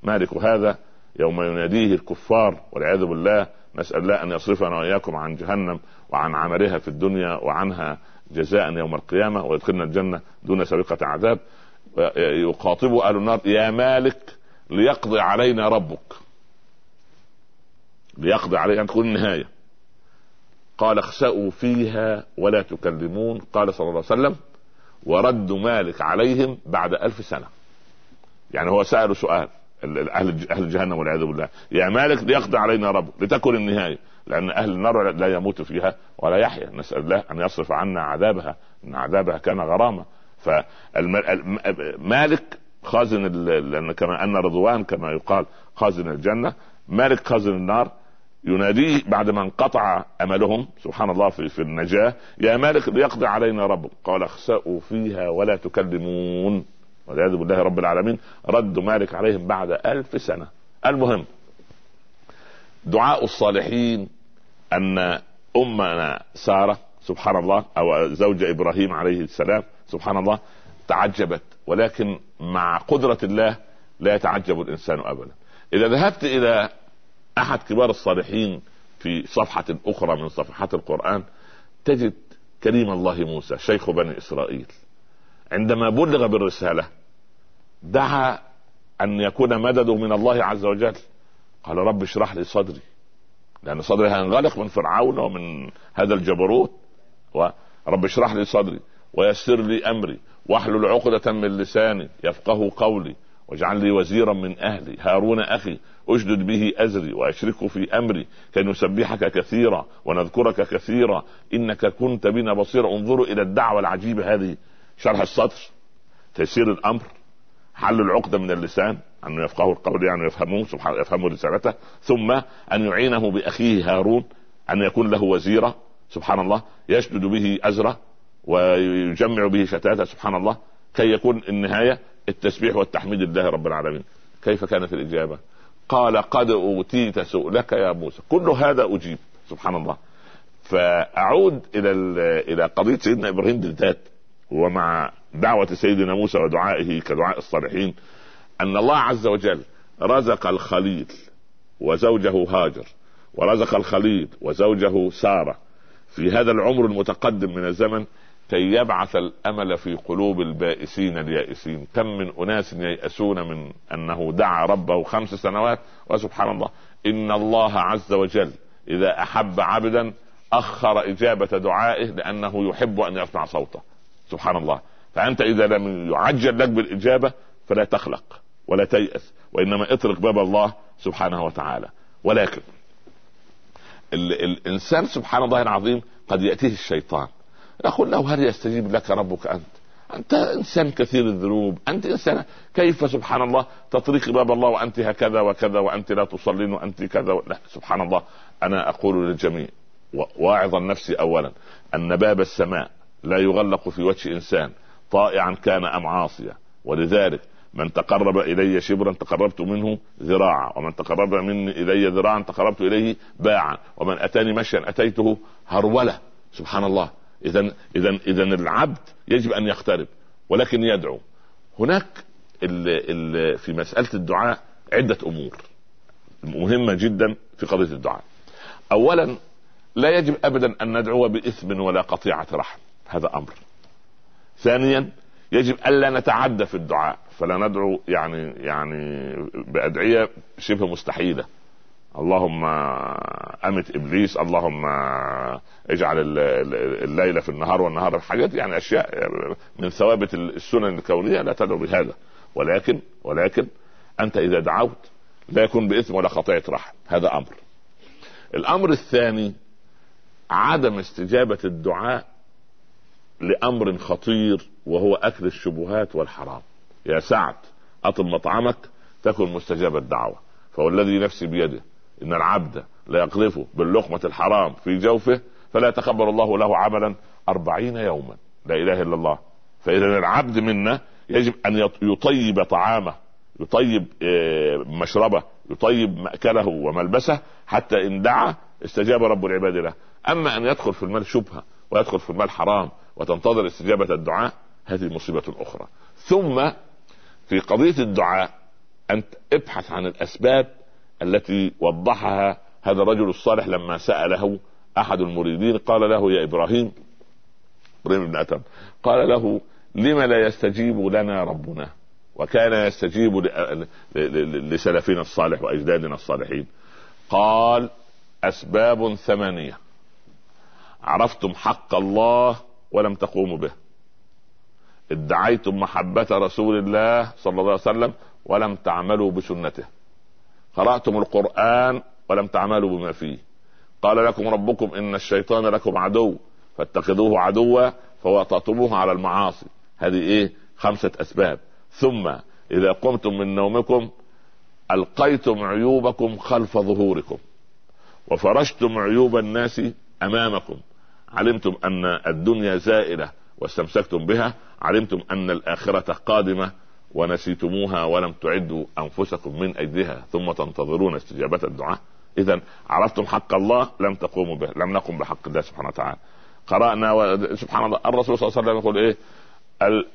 [SPEAKER 1] مالك هذا يوم يناديه الكفار والعياذ بالله نسأل الله أن يصرفنا وإياكم عن جهنم وعن عملها في الدنيا وعنها جزاء يوم القيامة ويدخلنا الجنة دون سابقة عذاب. يخاطب أهل النار يا مالك ليقضي علينا ربك. ليقضي علينا تكون النهاية. قال اخسأوا فيها ولا تكلمون قال صلى الله عليه وسلم ورد مالك عليهم بعد ألف سنة. يعني هو سأله سؤال أهل أهل جهنم والعياذ بالله يا مالك ليقضي علينا رب لتكن النهاية لأن أهل النار لا يموت فيها ولا يحيا نسأل الله أن يصرف عنا عذابها إن عذابها كان غرامه فمالك خازن لأن كما أن رضوان كما يقال خازن الجنة مالك خازن النار يناديه بعد ما انقطع أملهم سبحان الله في, في النجاة يا مالك ليقضي علينا ربك قال اخسأوا فيها ولا تكلمون. والعياذ بالله رب العالمين رد مالك عليهم بعد ألف سنة. المهم دعاء الصالحين أن أمنا سارة سبحان الله أو زوج إبراهيم عليه السلام سبحان الله تعجبت. ولكن مع قدرة الله لا يتعجب الإنسان أبدا. إذا ذهبت إلى أحد كبار الصالحين في صفحة أخرى من صفحات القرآن تجد كريم الله موسى شيخ بني إسرائيل. عندما بلغ بالرسالة دعا أن يكون مدده من الله عز وجل. قال رب اشرح لي صدري لأن صدري هينغلق من فرعون ومن هذا الجبروت. ورب اشرح لي صدري ويسر لي أمري واحلل عقدة من لساني يفقه قولي واجعل لي وزيرا من أهلي. هارون أخي أشدد به أزري وأشركه في أمري كي نسبحك كثيرا ونذكرك كثيرا. إنك كنت بنا بصيرا. انظروا إلى الدعوة العجيبة هذه. شرح الصدر تيسير الأمر. حل العقدة من اللسان أن يفقهوا القول يعني يفهموه سبحانه يفهموا رسالته ثم أن يعينه بأخيه هارون أن يكون له وزيرا سبحان الله يشدد به أزرة ويجمع به شتاتة سبحان الله كي يكون النهاية التسبيح والتحميد لله رب العالمين. كيف كانت الإجابة؟ قال قد أوتيت سؤلك يا موسى. كل هذا أجيب سبحان الله. فأعود إلى إلى قضية سيدنا إبراهيم بالذات ومع دعوة سيدنا موسى ودعائه كدعاء الصالحين أن الله عز وجل رزق الخليل وزوجه هاجر ورزق الخليل وزوجه سارة. في هذا العمر المتقدم من الزمن كي يبعث الأمل في قلوب البائسين اليائسين. كم من أناس ييأسون من أنه دعا ربه خمس سنوات وسبحان الله. إن الله عز وجل إذا أحب عبدا أخر إجابة دعائه لأنه يحب أن يسمع صوته. سبحان الله. فأنت إذا لم يعجل لك بالإجابة فلا تخلق ولا تيأس وإنما اطرق باب الله سبحانه وتعالى. ولكن ال الإنسان سبحان الله العظيم قد يأتيه الشيطان. يقول له هل يستجيب لك ربك أنت؟ أنت إنسان كثير الذنوب. أنت إنسان كيف سبحان الله تطريق باب الله وأنت هكذا وكذا وأنت لا تصلين وأنت كذا لا سبحان الله. أنا أقول للجميع واعظا نفسي اولا. أن باب السماء لا يغلق في وجه إنسان. طائعا كان أم عاصيا ولذلك من تقرب إلي شبرا تقربت منه ذراعا ومن تقرب مني إلي ذراعا تقربت إليه باعا. ومن أتاني مشيا أتيته هرولة. سبحان الله. اذا اذا اذا العبد يجب أن يقترب ولكن يدعو. هناك ال ال في مسألة الدعاء عدة أمور مهمة جدا في قضية الدعاء. اولا لا يجب ابدا أن ندعو بإثم ولا قطيعة رحم. هذا أمر. ثانيا يجب ألا نتعدى في الدعاء. فلا ندعو يعني يعني بأدعية شبه مستحيلة. اللهم أمت إبليس اللهم اجعل الليل في النهار والنهار في حاجات يعني أشياء من ثوابت السنن الكونية لا تدعو بهذا ولكن ولكن أنت إذا دعوت لا يكون بإثم ولا قطيعه رحم. هذا أمر. الأمر الثاني عدم استجابة الدعاء لأمر خطير وهو أكل الشبهات والحرام. يا سعد اطب مطعمك تكن مستجاب الدعوة. فوالذي نفسي بيده إن العبد لا يقذف باللقمة الحرام في جوفه فلا يتقبل الله له عملا أربعين يوما. لا إله إلا الله. فإذا العبد منا يجب أن يطيب طعامه يطيب آه، مشربه يطيب مأكله وملبسه حتى إن دعا استجاب رب العباد له. أما أن يدخل في المال شبهة ويدخل في المال حرام وتنتظر استجابة الدعاء هذه مصيبة أخرى. ثم في قضية الدعاء أنت ابحث عن الأسباب التي وضحها هذا الرجل الصالح لما سأله أحد المريدين قال له يا إبراهيم إبراهيم بن أتم قال له لم لا يستجيب لنا ربنا؟ وكان يستجيب لسلفنا الصالح وأجدادنا الصالحين. قال أسباب ثمانية. عرفتم حق الله ولم تقوموا به. ادعيتم محبة رسول الله صلى الله عليه وسلم ولم تعملوا بسنته. قرأتم القرآن ولم تعملوا بما فيه. قال لكم ربكم إن الشيطان لكم عدو فاتخذوه عدوا فوطأتموه على المعاصي. هذه إيه؟ خمسة أسباب. ثم إذا قمتم من نومكم ألقيتم عيوبكم خلف ظهوركم وفرشتم عيوب الناس أمامكم. علمتم أن الدنيا زائلة واستمسكتم بها علمتم أن الآخرة قادمة ونسيتموها ولم تعدوا أنفسكم من أجلها ثم تنتظرون استجابة الدعاء. اذا عرفتم حق الله لم تقوموا به لم نقم بحق الله سبحانه وتعالى. قرأنا و... سبحان الله الرسول صلى الله عليه وسلم يقول إيه؟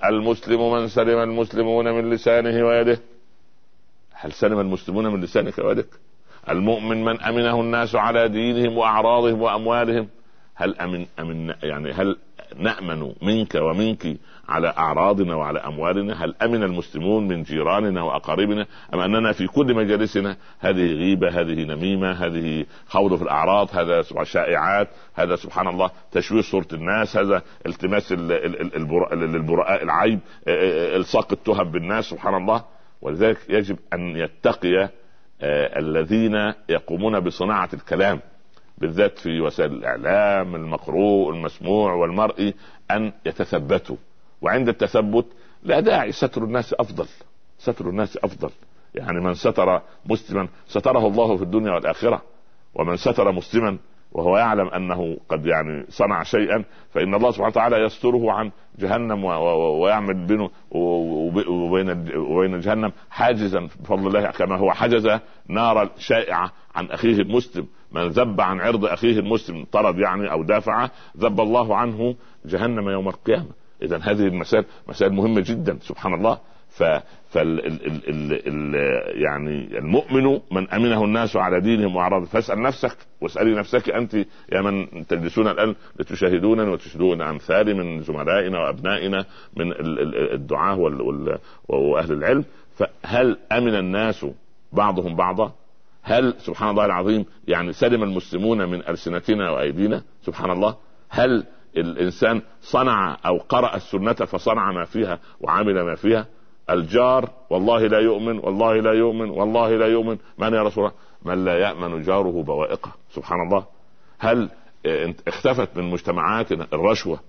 [SPEAKER 1] المسلم من سلم المسلمون من لسانه ويده. هل سلم المسلمون من لسانك ويدك؟ المؤمن من أمنه الناس على دينهم وأعراضهم وأموالهم. هل امن امن يعني هل نأمن منك ومنك على أعراضنا وعلى أموالنا؟ هل أمن المسلمون من جيراننا وأقاربنا؟ أم أننا في كل مجالسنا؟ هذه غيبة هذه نميمة هذه خوض في الأعراض هذا شائعات هذا سبحان الله تشويه صورة الناس هذا التماس للبراء العيب الصاق التهم بالناس سبحان الله. ولذلك يجب أن يتقي الذين يقومون بصناعة الكلام. بالذات في وسائل الإعلام المقروء المسموع والمرئي أن يتثبتوا. وعند التثبت لا داعي ستر الناس أفضل ستر الناس أفضل. يعني من ستر مسلما ستره الله في الدنيا والآخرة ومن ستر مسلما وهو يعلم أنه قد يعني صنع شيئا فإن الله سبحانه وتعالى يستره عن جهنم ويعمل بينه وبين وبين جهنم حاجزا بفضل الله كما هو حجز نار شائعة عن أخيه المسلم من ذب عن عرض أخيه المسلم طرد يعني أو دافع ذب الله عنه جهنم يوم القيامة. اذا هذه المسائل مسائل مهمة جدا سبحان الله. ف فال ال ال ال ال يعني المؤمن من أمنه الناس على دينهم واعراضهم فاسأل نفسك واسألي نفسك أنت يا من تجلسون الآن لتشاهدونني وتشهدون امثالي من زملائنا وأبنائنا من الدعاة وأهل العلم. فهل أمن الناس بعضهم بعضا؟ هل سبحان الله العظيم يعني سلم المسلمون من ألسنتنا وأيدينا؟ سبحان الله. هل الإنسان صنع أو قرأ السنة فصنع ما فيها وعمل ما فيها؟ الجار والله لا يؤمن والله لا يؤمن والله لا يؤمن. من يا رسول الله؟ من لا يأمن جاره بوائقه. سبحان الله. هل اختفت من مجتمعاتنا الرشوة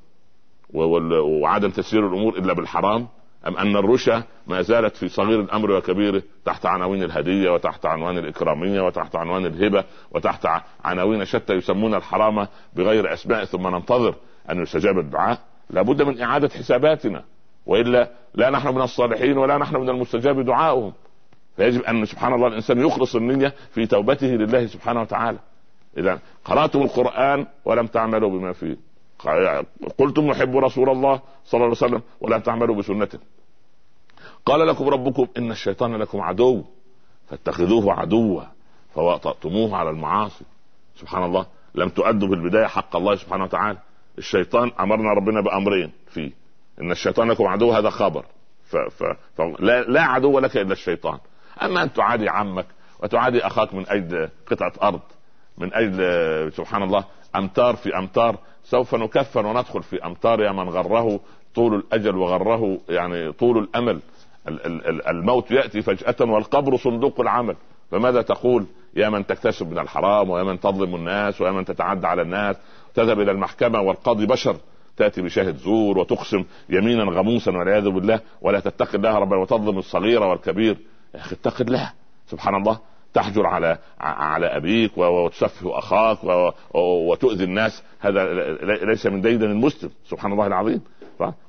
[SPEAKER 1] وعدم تسيير الأمور إلا بالحرام؟ أم أن الرشا ما زالت في صغير الأمر وكبيره تحت عناوين الهدية وتحت عنوان الإكرامية وتحت عنوان الهبة وتحت عناوين شتى يسمون الحرام بغير أسماء. ثم ننتظر أن يستجاب الدعاء. لابد من إعادة حساباتنا. وإلا لا نحن من الصالحين ولا نحن من المستجاب دعائهم فيجب أن سبحان الله الإنسان يخلص النية في توبته لله سبحانه وتعالى. اذا قرأتم القرآن ولم تعملوا بما فيه. قلتم نحب رسول الله صلى الله عليه وسلم ولم تعملوا بسنته. قال لكم ربكم إن الشيطان لكم عدو فاتخذوه عدوا فوطأتموه على المعاصي. سبحان الله لم تؤدوا في البداية حق الله سبحانه وتعالى. الشيطان أمرنا ربنا بأمرين فيه إن الشيطان لكم عدو هذا خبر. ف ف ف لا, لا عدو لك إلا الشيطان. أما أن تعادي عمك وتعادي أخاك من أجل قطعة أرض من أجل سبحان الله أمتار في أمتار سوف نكفن وندخل في أمتار يا من غره طول الأجل وغره يعني طول الأمل. الموت يأتي فجأة والقبر صندوق العمل. فماذا تقول؟ يا من تكتسب من الحرام ويا من تظلم الناس ويا من تتعدى على الناس. تذهب إلى المحكمة والقاضي بشر. تأتي بشاهد زور وتقسم يمينا غموسا والعياذ بالله. ولا تتقي الله ربنا وتظلم الصغير والكبير. يا أخي اتق الله. سبحان الله. تحجر على على أبيك وتسفه أخاك وتؤذي الناس. هذا ليس من ديدن المسلم. سبحان الله العظيم.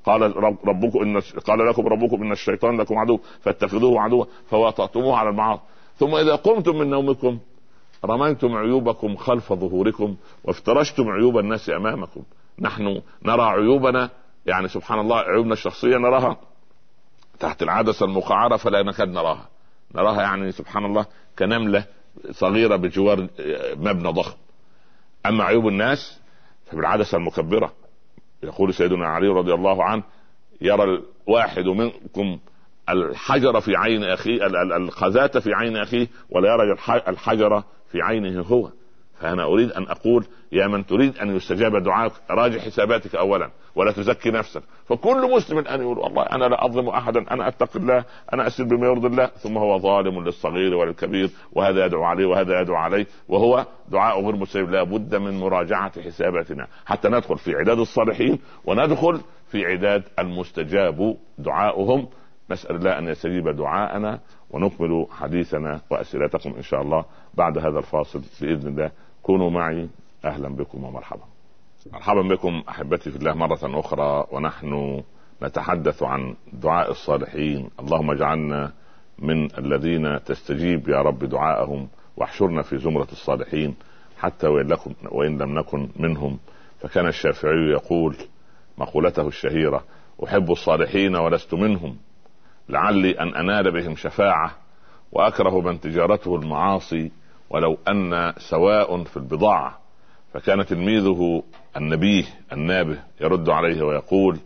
[SPEAKER 1] قال ربكم إن قال لكم ربكم إن الشيطان لكم عدو فاتخذوه عدوا فوطأتموه على المعاصي. ثم إذا قمتم من نومكم رميتم عيوبكم خلف ظهوركم وافترشتم عيوب الناس أمامكم. نحن نرى عيوبنا. يعني سبحان الله عيوبنا الشخصية نراها. تحت العدسة المقعرة فلا نكاد نراها. نراها يعني سبحان الله كنملة صغيرة بجوار مبنى ضخم. أما عيوب الناس فبالعدسة المكبرة. يقول سيدنا علي رضي الله عنه يرى الواحد منكم الحجر في عين أخيه القذاة في عين أخيه ولا يرى الحجر في عينه هو. فأنا أريد أن أقول يا من تريد أن يستجاب دعاءك راجع حساباتك أولا ولا تزكي نفسك. فكل مسلم أن يقول والله أنا لا أظلم أحدا أنا أتقي الله أنا أسير بما يرضي الله. ثم هو ظالم للصغير وللكبير وهذا يدعو عليه وهذا يدعو عليه وهو دعاء غير مستجاب لا بد من مراجعة حساباتنا حتى ندخل في عداد الصالحين وندخل في عداد المستجاب. دعاؤهم نسأل الله أن يستجيب دعاءنا ونكمل حديثنا وأسئلتكم إن شاء الله بعد هذا الفاصل بإذن الله. كونوا معي. أهلا بكم ومرحبا. مرحبا بكم أحبتي في الله مرة أخرى ونحن نتحدث عن دعاء الصالحين. اللهم اجعلنا من الذين تستجيب يا رب دعاءهم واحشرنا في زمرة الصالحين حتى وإن, لكم وإن لم نكن منهم. فكان الشافعي يقول مقولته الشهيرة أحب الصالحين ولست منهم. لعلي أن أنال بهم شفاعة وأكره من تجارته المعاصي ولو أن سواء في البضاعة. فكان تلميذه النبيه النابه يرد عليه ويقول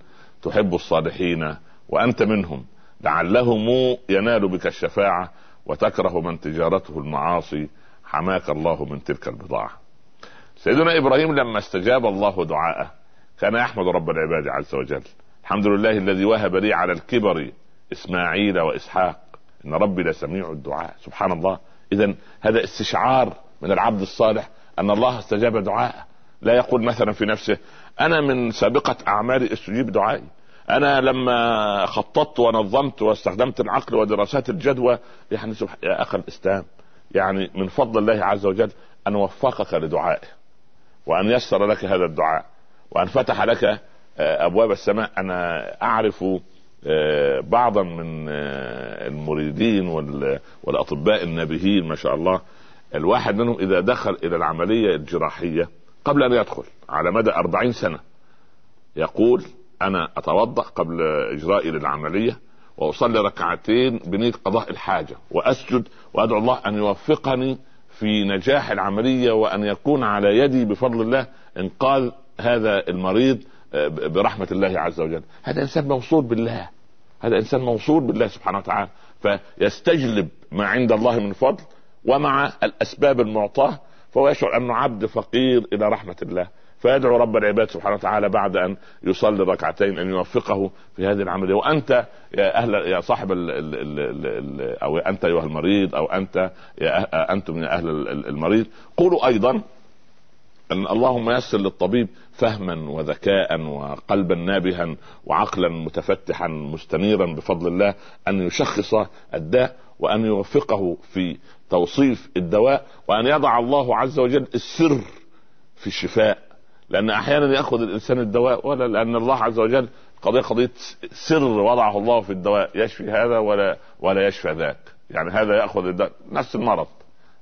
[SPEAKER 1] تحب الصالحين وأنت منهم لعلهم ينال بك الشفاعة وتكره من تجارته المعاصي حماك الله من تلك البضاعة. سيدنا إبراهيم لما استجاب الله دعاءه كان يحمد رب العباد عز وجل. الحمد لله الذي وهب لي على الكبر إسماعيل وإسحاق إن ربي لسميع الدعاء سبحان الله اذا هذا استشعار من العبد الصالح أن الله استجاب دعاءه لا يقول مثلا في نفسه أنا من سابقة أعمالي استجيب دعائي. أنا لما خططت ونظمت واستخدمت العقل ودراسات الجدوى يعني يا اخ الإسلام يعني من فضل الله عز وجل أن وفقك لدعائه وأن يسر لك هذا الدعاء وأن فتح لك آه، أبواب السماء. أنا أعرف آه، بعضا من آه، المريدين والأطباء النابهين ما شاء الله الواحد منهم إذا دخل إلى العملية الجراحية قبل أن يدخل على مدى أربعين سنة يقول أنا أتوضأ قبل إجرائي للعملية وأصلي ركعتين بنية قضاء الحاجة وأسجد وأدعو الله أن يوفقني في نجاح العملية وأن يكون على يدي بفضل الله إنقاذ هذا المريض برحمة الله عز وجل. هذا إنسان موصول بالله. هذا إنسان موصول بالله سبحانه وتعالى. فيستجلب ما عند الله من فضل ومع الأسباب المعطاة فهو يشعر أنه عبد فقير إلى رحمة الله. فيدعو رب العباد سبحانه وتعالى بعد أن يصلي ركعتين أن يوفقه في هذه العملية. وأنت يا أهل يا صاحب ال ال ال ال أو أنت أيها المريض أو أنت يا أه- أنتم يا أهل المريض قولوا أيضا أن اللهم يسر للطبيب فهما وذكاء وقلبا نابها وعقلا متفتحا مستنيرا بفضل الله أن يشخص الداء وأن يوفقه في توصيف الدواء وأن يضع الله عز وجل السر في الشفاء. لأن أحيانا يأخذ الإنسان الدواء ولا لأن الله عز وجل قضيه قضية سر وضعه الله في الدواء. يشفي هذا ولا ولا يشفى ذاك. يعني هذا يأخذ الدواء نفس المرض.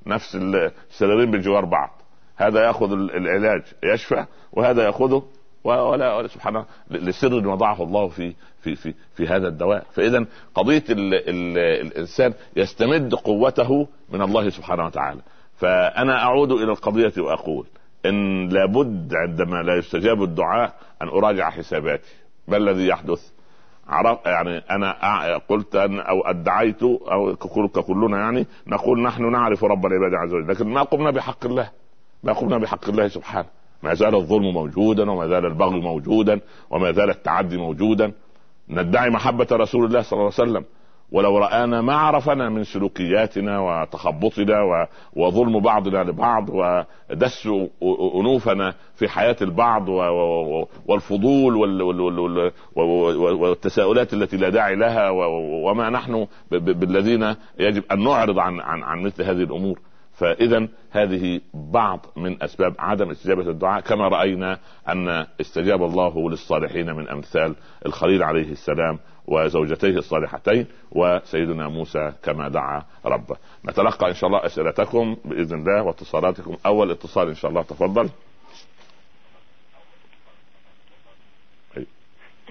[SPEAKER 1] نفس السريرين بجوار بعض. هذا يأخذ العلاج. يشفى وهذا يأخذه ولا, ولا سبحان الله لسر وضعه الله في في في في هذا الدواء. فاذا قضية ال ال الإنسان يستمد قوته من الله سبحانه وتعالى. فأنا أعود إلى القضية وأقول إن لابد عندما لا يستجاب الدعاء أن أراجع حساباتي. ما الذي يحدث؟ عرف يعني أنا قلت أن أو أدعيت أو ككلنا يعني نقول نحن نعرف رب العباد عز وجل لكن ما قمنا بحق الله. ما قمنا بحق الله سبحانه. ما زال الظلم موجودا وما زال البغي موجودا وما زال التعدي موجودا. ندعي محبة رسول الله صلى الله عليه وسلم. ولو رآنا ما عرفنا من سلوكياتنا وتخبطنا وظلم بعضنا لبعض ودس أنوفنا في حياة البعض والفضول والتساؤلات التي لا داعي لها وما نحن بالذين يجب أن نعرض عن عن عن مثل هذه الأمور. فاذا هذه بعض من أسباب عدم استجابة الدعاء كما رأينا أن استجاب الله للصالحين من أمثال الخليل عليه السلام وزوجتيه الصالحتين وسيدنا موسى كما دعا ربه. نتلقى إن شاء الله أسئلتكم بإذن الله واتصالاتكم. أول اتصال إن شاء الله تفضل.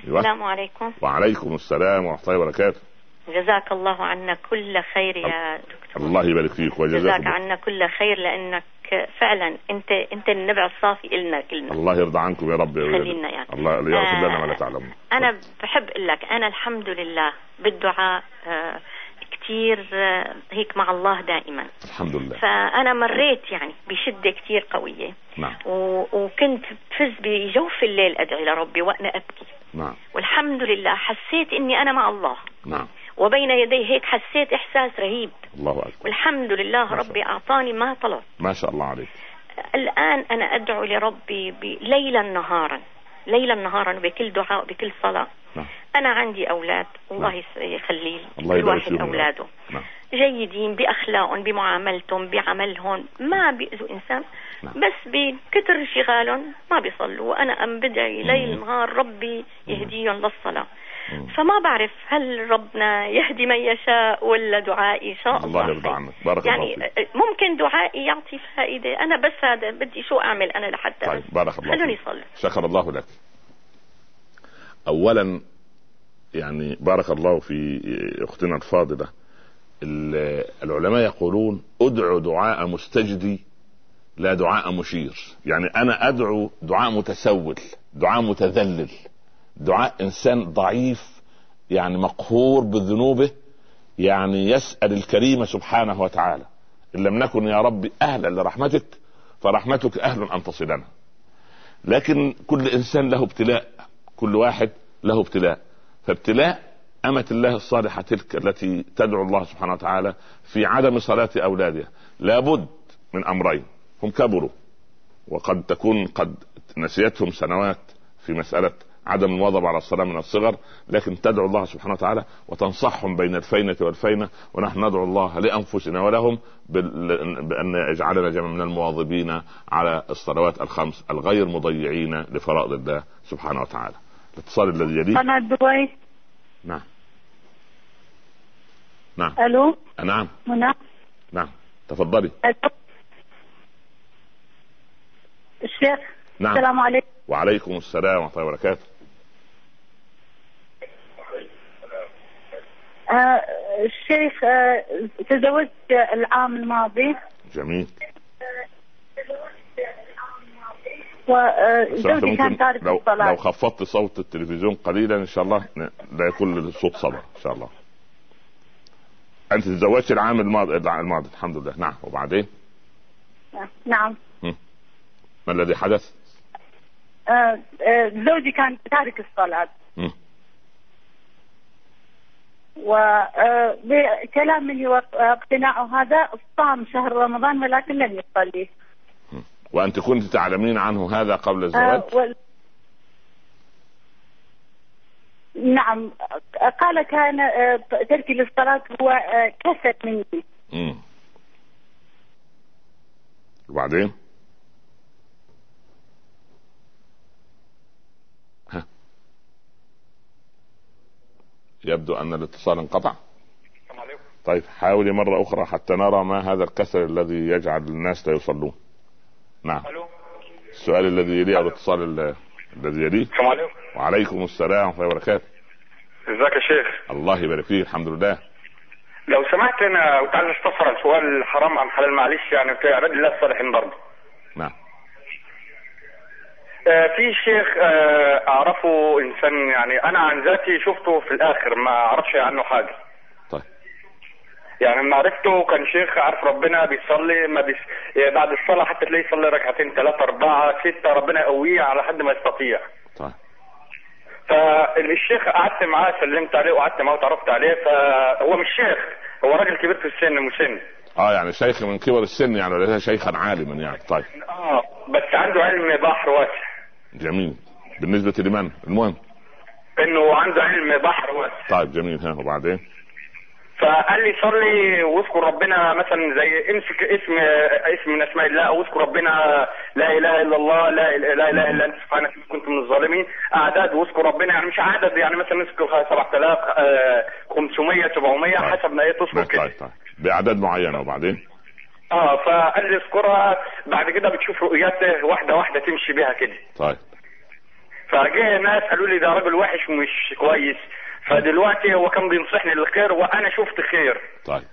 [SPEAKER 2] أيوة. السلام عليكم.
[SPEAKER 1] وعليكم السلام ورحمة الله وبركاته.
[SPEAKER 2] جزاك الله عنا كل خير يا دكتور.
[SPEAKER 1] الله يبارك فيك
[SPEAKER 2] وجزاك جزاك عنا كل خير لأنك فعلا انت أنت النبع الصافي النا كلنا
[SPEAKER 1] الله يرضى عنكم يا رب
[SPEAKER 2] خلينا يعني.
[SPEAKER 1] الله يغفر لنا ما لا تعلمون
[SPEAKER 2] أنا بحب أقول لك أنا الحمد لله بالدعاء آه كتير آه، هيك مع الله دائما.
[SPEAKER 1] الحمد لله.
[SPEAKER 2] فأنا مريت يعني بشدة كتير قوية.
[SPEAKER 1] نعم.
[SPEAKER 2] و... وكنت بفز بجوف الليل أدعي لربي وأنا أبكي.
[SPEAKER 1] نعم.
[SPEAKER 2] والحمد لله حسيت إني أنا مع الله.
[SPEAKER 1] نعم.
[SPEAKER 2] وبين يديه هيك حسيت إحساس رهيب.
[SPEAKER 1] الله أكبر.
[SPEAKER 2] والحمد لله ربي أعطاني ما طلبت
[SPEAKER 1] ما شاء الله عليك.
[SPEAKER 2] الآن أنا أدعو لربي ليلا نهارا. ليلا نهارا بكل دعاء بكل صلاة.
[SPEAKER 1] نعم.
[SPEAKER 2] أنا عندي أولاد. الله
[SPEAKER 1] نعم.
[SPEAKER 2] يس- يخليه
[SPEAKER 1] الله
[SPEAKER 2] واحد. أولاده.
[SPEAKER 1] نعم.
[SPEAKER 2] جيدين بأخلاقهم بمعاملتهم بعملهم. ما بيأذوا إنسان.
[SPEAKER 1] نعم.
[SPEAKER 2] بس بكتر انشغالهم ما بيصلوا. وأنا أم بدعي ليل نهار ربي يهديهم للصلاة. فما بعرف هل ربنا يهدي من يشاء ولا دعائي إن شاء الله
[SPEAKER 1] الله. يرضى. عنك. بارك
[SPEAKER 2] يعني
[SPEAKER 1] الله فيك
[SPEAKER 2] ممكن دعائي يعطي فائدة. أنا بس هذا بدي شو أعمل أنا لحتى
[SPEAKER 1] طيب بارك الله
[SPEAKER 2] خلوني يصلي
[SPEAKER 1] شكر الله لك. اولا يعني بارك الله في أختنا الفاضلة. ال- العلماء يقولون ادعو دعاء مستجدي لا دعاء مشير. يعني أنا أدعو دعاء متسول دعاء متذلل. دعاء إنسان ضعيف يعني مقهور بذنوبه يعني يسأل الكريم سبحانه وتعالى. إن لم نكن يا رب أهلا لرحمتك فرحمتك أهل أن تصلنا. لكن كل إنسان له ابتلاء كل واحد له ابتلاء. فابتلاء أمة الله الصالحة تلك التي تدعو الله سبحانه وتعالى في عدم صلاة أولادها. لابد من أمرين. هم كبروا وقد تكون قد نسيتهم سنوات في مسألة عدم المواظبة على الصلاة من الصغر لكن تدعو الله سبحانه وتعالى وتنصحهم بين الفينة والفينة ونحن ندعو الله لأنفسنا ولهم بأن يجعلنا جميعا من المواظبين على الصلوات الخمس الغير مضيعين لفرائض الله سبحانه وتعالى. الاتصال الذي يليه
[SPEAKER 3] قناة دبي
[SPEAKER 1] نعم. نعم.
[SPEAKER 3] ألو؟
[SPEAKER 1] نعم.
[SPEAKER 3] منى؟
[SPEAKER 1] نعم. تفضلي.
[SPEAKER 3] ألو. الشيخ
[SPEAKER 1] نعم.
[SPEAKER 3] السلام عليكم.
[SPEAKER 1] وعليكم السلام ورحمة الله وبركاته
[SPEAKER 3] آه الشيخ آه تزوجت العام الماضي.
[SPEAKER 1] جميل.
[SPEAKER 3] وزوجي كان
[SPEAKER 1] ممكن
[SPEAKER 3] تارك
[SPEAKER 1] لو, لو
[SPEAKER 3] الصلاة
[SPEAKER 1] خفضت صوت التلفزيون قليلا إن شاء الله لا يكون الصوت صدى إن شاء الله. أنت تزوجت العام الماضي العام الماضي الحمد لله. نعم وبعدين؟
[SPEAKER 3] نعم.
[SPEAKER 1] ما الذي حدث؟
[SPEAKER 3] آه آه زوجي كان تارك الصلاة
[SPEAKER 1] مم.
[SPEAKER 3] وبكلام مني واقتناعه هذا صام شهر رمضان ولكن لم يصلي
[SPEAKER 1] وانت كنت تعلمين عنه هذا قبل
[SPEAKER 3] آه
[SPEAKER 1] الزواج؟
[SPEAKER 3] وال... نعم قال كان آه، تركي للصلاة هو آه، كسل مني.
[SPEAKER 1] وبعدين؟ يبدو أن الاتصال انقطع.
[SPEAKER 4] السلام عليكم.
[SPEAKER 1] طيب حاولي مرة أخرى حتى نرى ما هذا الكسل الذي يجعل الناس لا يصلون. نعم. السؤال الذي يليه أو الاتصال ال- الذي يليه.
[SPEAKER 4] السلام عليكم.
[SPEAKER 1] وعليكم السلام ورحمة الله وبركاته.
[SPEAKER 4] ازيك يا شيخ
[SPEAKER 1] الله يبارك فيك الحمد لله.
[SPEAKER 4] لو سمحت أنا كنت عايز استفسر عن سؤال حرام عن حلال معلش يعني في عباد الله الصالحين برضه.
[SPEAKER 1] نعم.
[SPEAKER 4] في شيخ آه أعرفه إنسان يعني أنا عن ذاتي شفته في الآخر ما أعرفش عنه حاجة.
[SPEAKER 1] طيب.
[SPEAKER 4] يعني لما عرفته كان شيخ عارف ربنا بيصلي ما بيس... يعني بعد الصلاة حتى تلاقيه يصلي ركعتين ثلاثة أربعة ستة ربنا يقويه على حد ما يستطيع.
[SPEAKER 1] طيب.
[SPEAKER 4] فالشيخ قعدت معاه سلمت عليه وقعدت معاه وتعرفت عليه فهو مش شيخ هو راجل كبير في السن مسن
[SPEAKER 1] آه يعني شيخ من كبر السن يعني ليس شيخا عالما يعني. طيب.
[SPEAKER 4] آه بس عنده علم بحر واسع.
[SPEAKER 1] جميل. بالنسبة لمن؟ المهم.
[SPEAKER 4] إنه عنده علم بحر واسع.
[SPEAKER 1] طيب جميل. ها وبعدين؟
[SPEAKER 4] فقال لي صلي واذكر ربنا مثلا زي امسك اسم اسم من أسماء الله أو اذكر ربنا لا إله إلا الله لا إله لا إله إلا أنت سبحانك كنت من الظالمين أعداد واذكر ربنا. يعني مش عدد يعني مثلا نذكر 7000 آه، 500 700
[SPEAKER 1] طيب.
[SPEAKER 4] حسب ما هي
[SPEAKER 1] طيب
[SPEAKER 4] كده
[SPEAKER 1] طيب طيب. بأعداد معينة وبعدين؟
[SPEAKER 4] آه فقال لي اذكرها بعد كده بتشوف رؤيات واحدة واحدة تمشي بيها كده.
[SPEAKER 1] طيب.
[SPEAKER 4] فجاء ناس قالوا لي ده راجل وحش ومش كويس. فدلوقتي هو كان بينصحني للخير وأنا شفت خير.
[SPEAKER 1] طيب.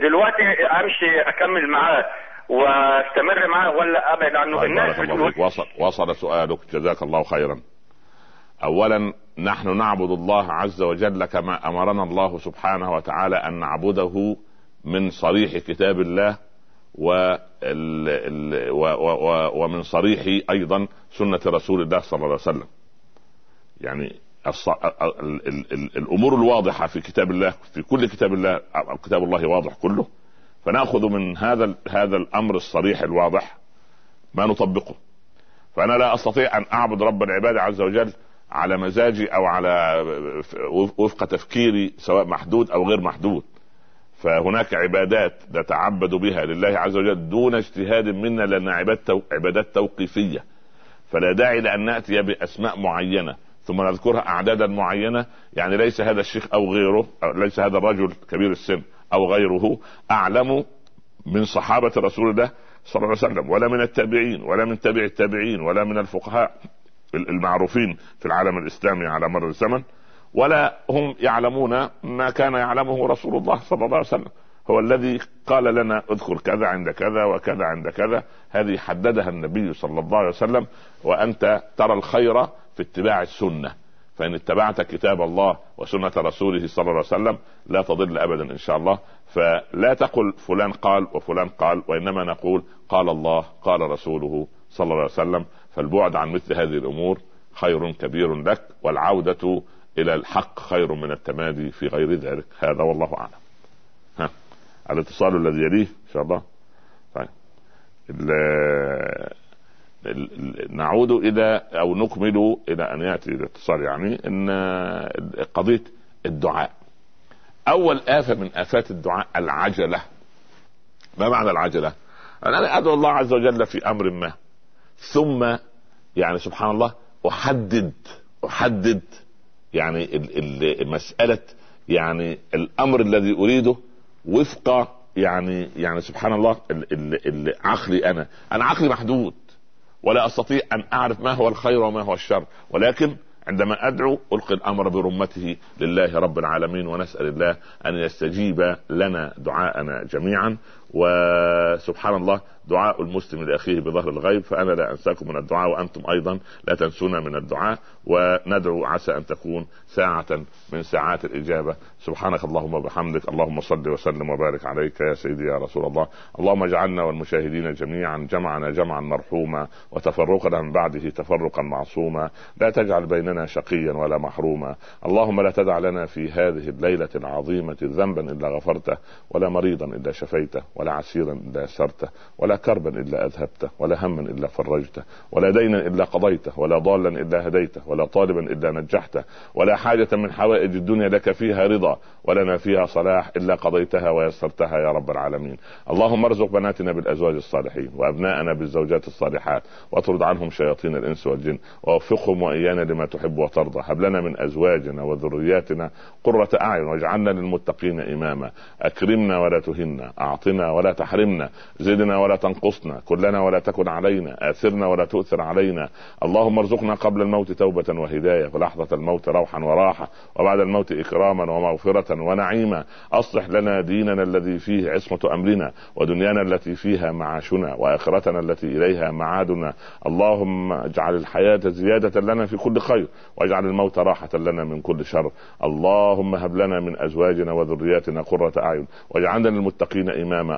[SPEAKER 4] دلوقتي أمشي أكمل معاه وأستمر معاه ولا أبعد عنه؟
[SPEAKER 1] طيب
[SPEAKER 4] الناس
[SPEAKER 1] بارك الله وصل وصل سؤالك. جزاك الله خيرا. اولا نحن نعبد الله عز وجل كما أمرنا الله سبحانه وتعالى أن نعبده من صريح كتاب الله و ومن صريح أيضا سنة رسول الله صلى الله عليه وسلم. يعني. الأمور الواضحة في كتاب الله في كل كتاب الله كتاب الله واضح كله. فنأخذ من هذا هذا الأمر الصريح الواضح ما نطبقه. فأنا لا أستطيع أن أعبد رب العباد عز وجل على مزاجي أو على وفق تفكيري سواء محدود أو غير محدود. فهناك عبادات نتعبد بها لله عز وجل دون اجتهاد منا لانها عبادات توقيفية. فلا داعي لأن نأتي بأسماء معينة ثم نذكرها أعدادا معينة. يعني ليس هذا الشيخ أو غيره أو ليس هذا الرجل كبير السن أو غيره أعلم من صحابة رسول الله صلى الله عليه وسلم ولا من التابعين ولا من تابع التابعين ولا من الفقهاء المعروفين في العالم الإسلامي على مر الزمن. ولا هم يعلمون ما كان يعلمه رسول الله صلى الله عليه وسلم. هو الذي قال لنا اذكر كذا عند كذا وكذا عند كذا. هذه حددها النبي صلى الله عليه وسلم وأنت ترى الخير في اتباع السنة. فإن اتبعت كتاب الله وسنة رسوله صلى الله عليه وسلم لا تضل ابدا إن شاء الله. فلا تقل فلان قال وفلان قال وإنما نقول قال الله قال رسوله صلى الله عليه وسلم. فالبعد عن مثل هذه الأمور خير كبير لك والعودة إلى الحق خير من التمادي في غير ذلك. هذا والله أعلم. ها؟ الاتصال الذي يليه إن شاء الله. طيب. نعود إلى أو نكمل إلى أن يأتي الاتصال يعني إن قضية الدعاء. أول آفة من آفات الدعاء العجلة. ما معنى العجلة؟ أنا أدعو الله عز وجل في أمر ما. ثم يعني سبحان الله أحدد أحدد يعني مسألة يعني الأمر الذي أريده وفق يعني يعني سبحان الله عقلي أنا. أنا عقلي محدود. ولا أستطيع أن أعرف ما هو الخير وما هو الشر. ولكن عندما أدعو ألقي الأمر برمته لله رب العالمين ونسأل الله أن يستجيب لنا دعاءنا جميعا. وسبحان الله دعاء المسلم لاخيه بظهر الغيب فأنا لا أنساكم من الدعاء وأنتم أيضا لا تنسونا من الدعاء وندعو عسى أن تكون ساعة من ساعات الإجابة. سبحانك اللهم وبحمدك اللهم صل وسلم وبارك عليك يا سيدي يا رسول الله. اللهم اجعلنا والمشاهدين جميعا جمعنا جمعا مرحوما وتفرقنا من بعده تفرقا معصوما. لا تجعل بيننا شقيا ولا محروما. اللهم لا تدع لنا في هذه الليلة العظيمة ذنبا إلا غفرته ولا مريضا إلا شفيته ولا عسيرا إلا يسرته ولا كربا إلا أذهبته ولا هما إلا فرجته ولا دينا إلا قضيته ولا ضالا إلا هديته ولا طالبا إلا نجحته ولا حاجة من حوائج الدنيا لك فيها رضا ولنا فيها صلاح إلا قضيتها ويسرتها يا رب العالمين. اللهم ارزق بناتنا بالأزواج الصالحين وأبناءنا بالزوجات الصالحات واطرد عنهم شياطين الإنس والجن ووفقهم وإيانا لما تحب وترضى. هب لنا من أزواجنا وذرياتنا قرة أعين واجعلنا للمتقين إماما. أكرمنا ولا تهنا أعطنا ولا تحرمنا زدنا ولا تنقصنا كلنا ولا تكن علينا آثرنا ولا تؤثر علينا. اللهم ارزقنا قبل الموت توبة وهداية ولحظة الموت روحا وراحة وبعد الموت إكراما ومغفرة ونعيما. أصلح لنا ديننا الذي فيه عصمة أمرنا ودنيانا التي فيها معاشنا وآخرتنا التي إليها معادنا. اللهم اجعل الحياة زيادة لنا في كل خير واجعل الموت راحة لنا من كل شر. اللهم هب لنا من أزواجنا وذرياتنا قرة أعين واجعلنا للمتقين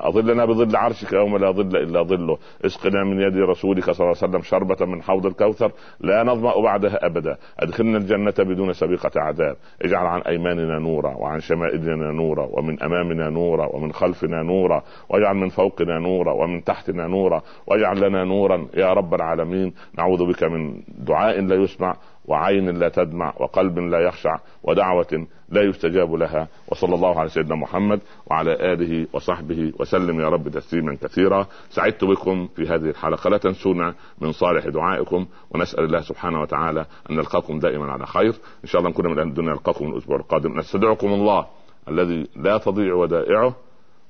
[SPEAKER 1] اظلنا بظل عرشك يوم لا ظل إلا ظله. اسقنا من يد رسولك صلى الله عليه وسلم شربة من حوض الكوثر لا نظمأ بعدها أبدا. أدخلنا الجنة بدون سابقة عذاب. اجعل عن أيماننا نورا وعن شمائلنا نورا ومن أمامنا نورا ومن خلفنا نورا واجعل من فوقنا نورا ومن تحتنا نورا واجعل لنا نورا يا رب العالمين. نعوذ بك من دعاء لا يسمع وعين لا تدمع وقلب لا يخشع ودعوة لا يستجاب لها. وصلى الله على سيدنا محمد وعلى آله وصحبه وسلم يا رب تسليما كثيرا. سعدت بكم في هذه الحلقة. لا تنسونا من صالح دعائكم ونسأل الله سبحانه وتعالى أن نلقاكم دائما على خير. إن شاء الله نكون من الدنيا نلقاكم الأسبوع القادم. نستدعكم الله الذي لا تضيع ودائعه.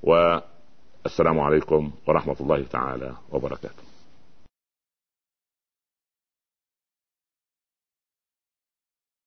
[SPEAKER 1] والسلام عليكم ورحمة الله تعالى وبركاته.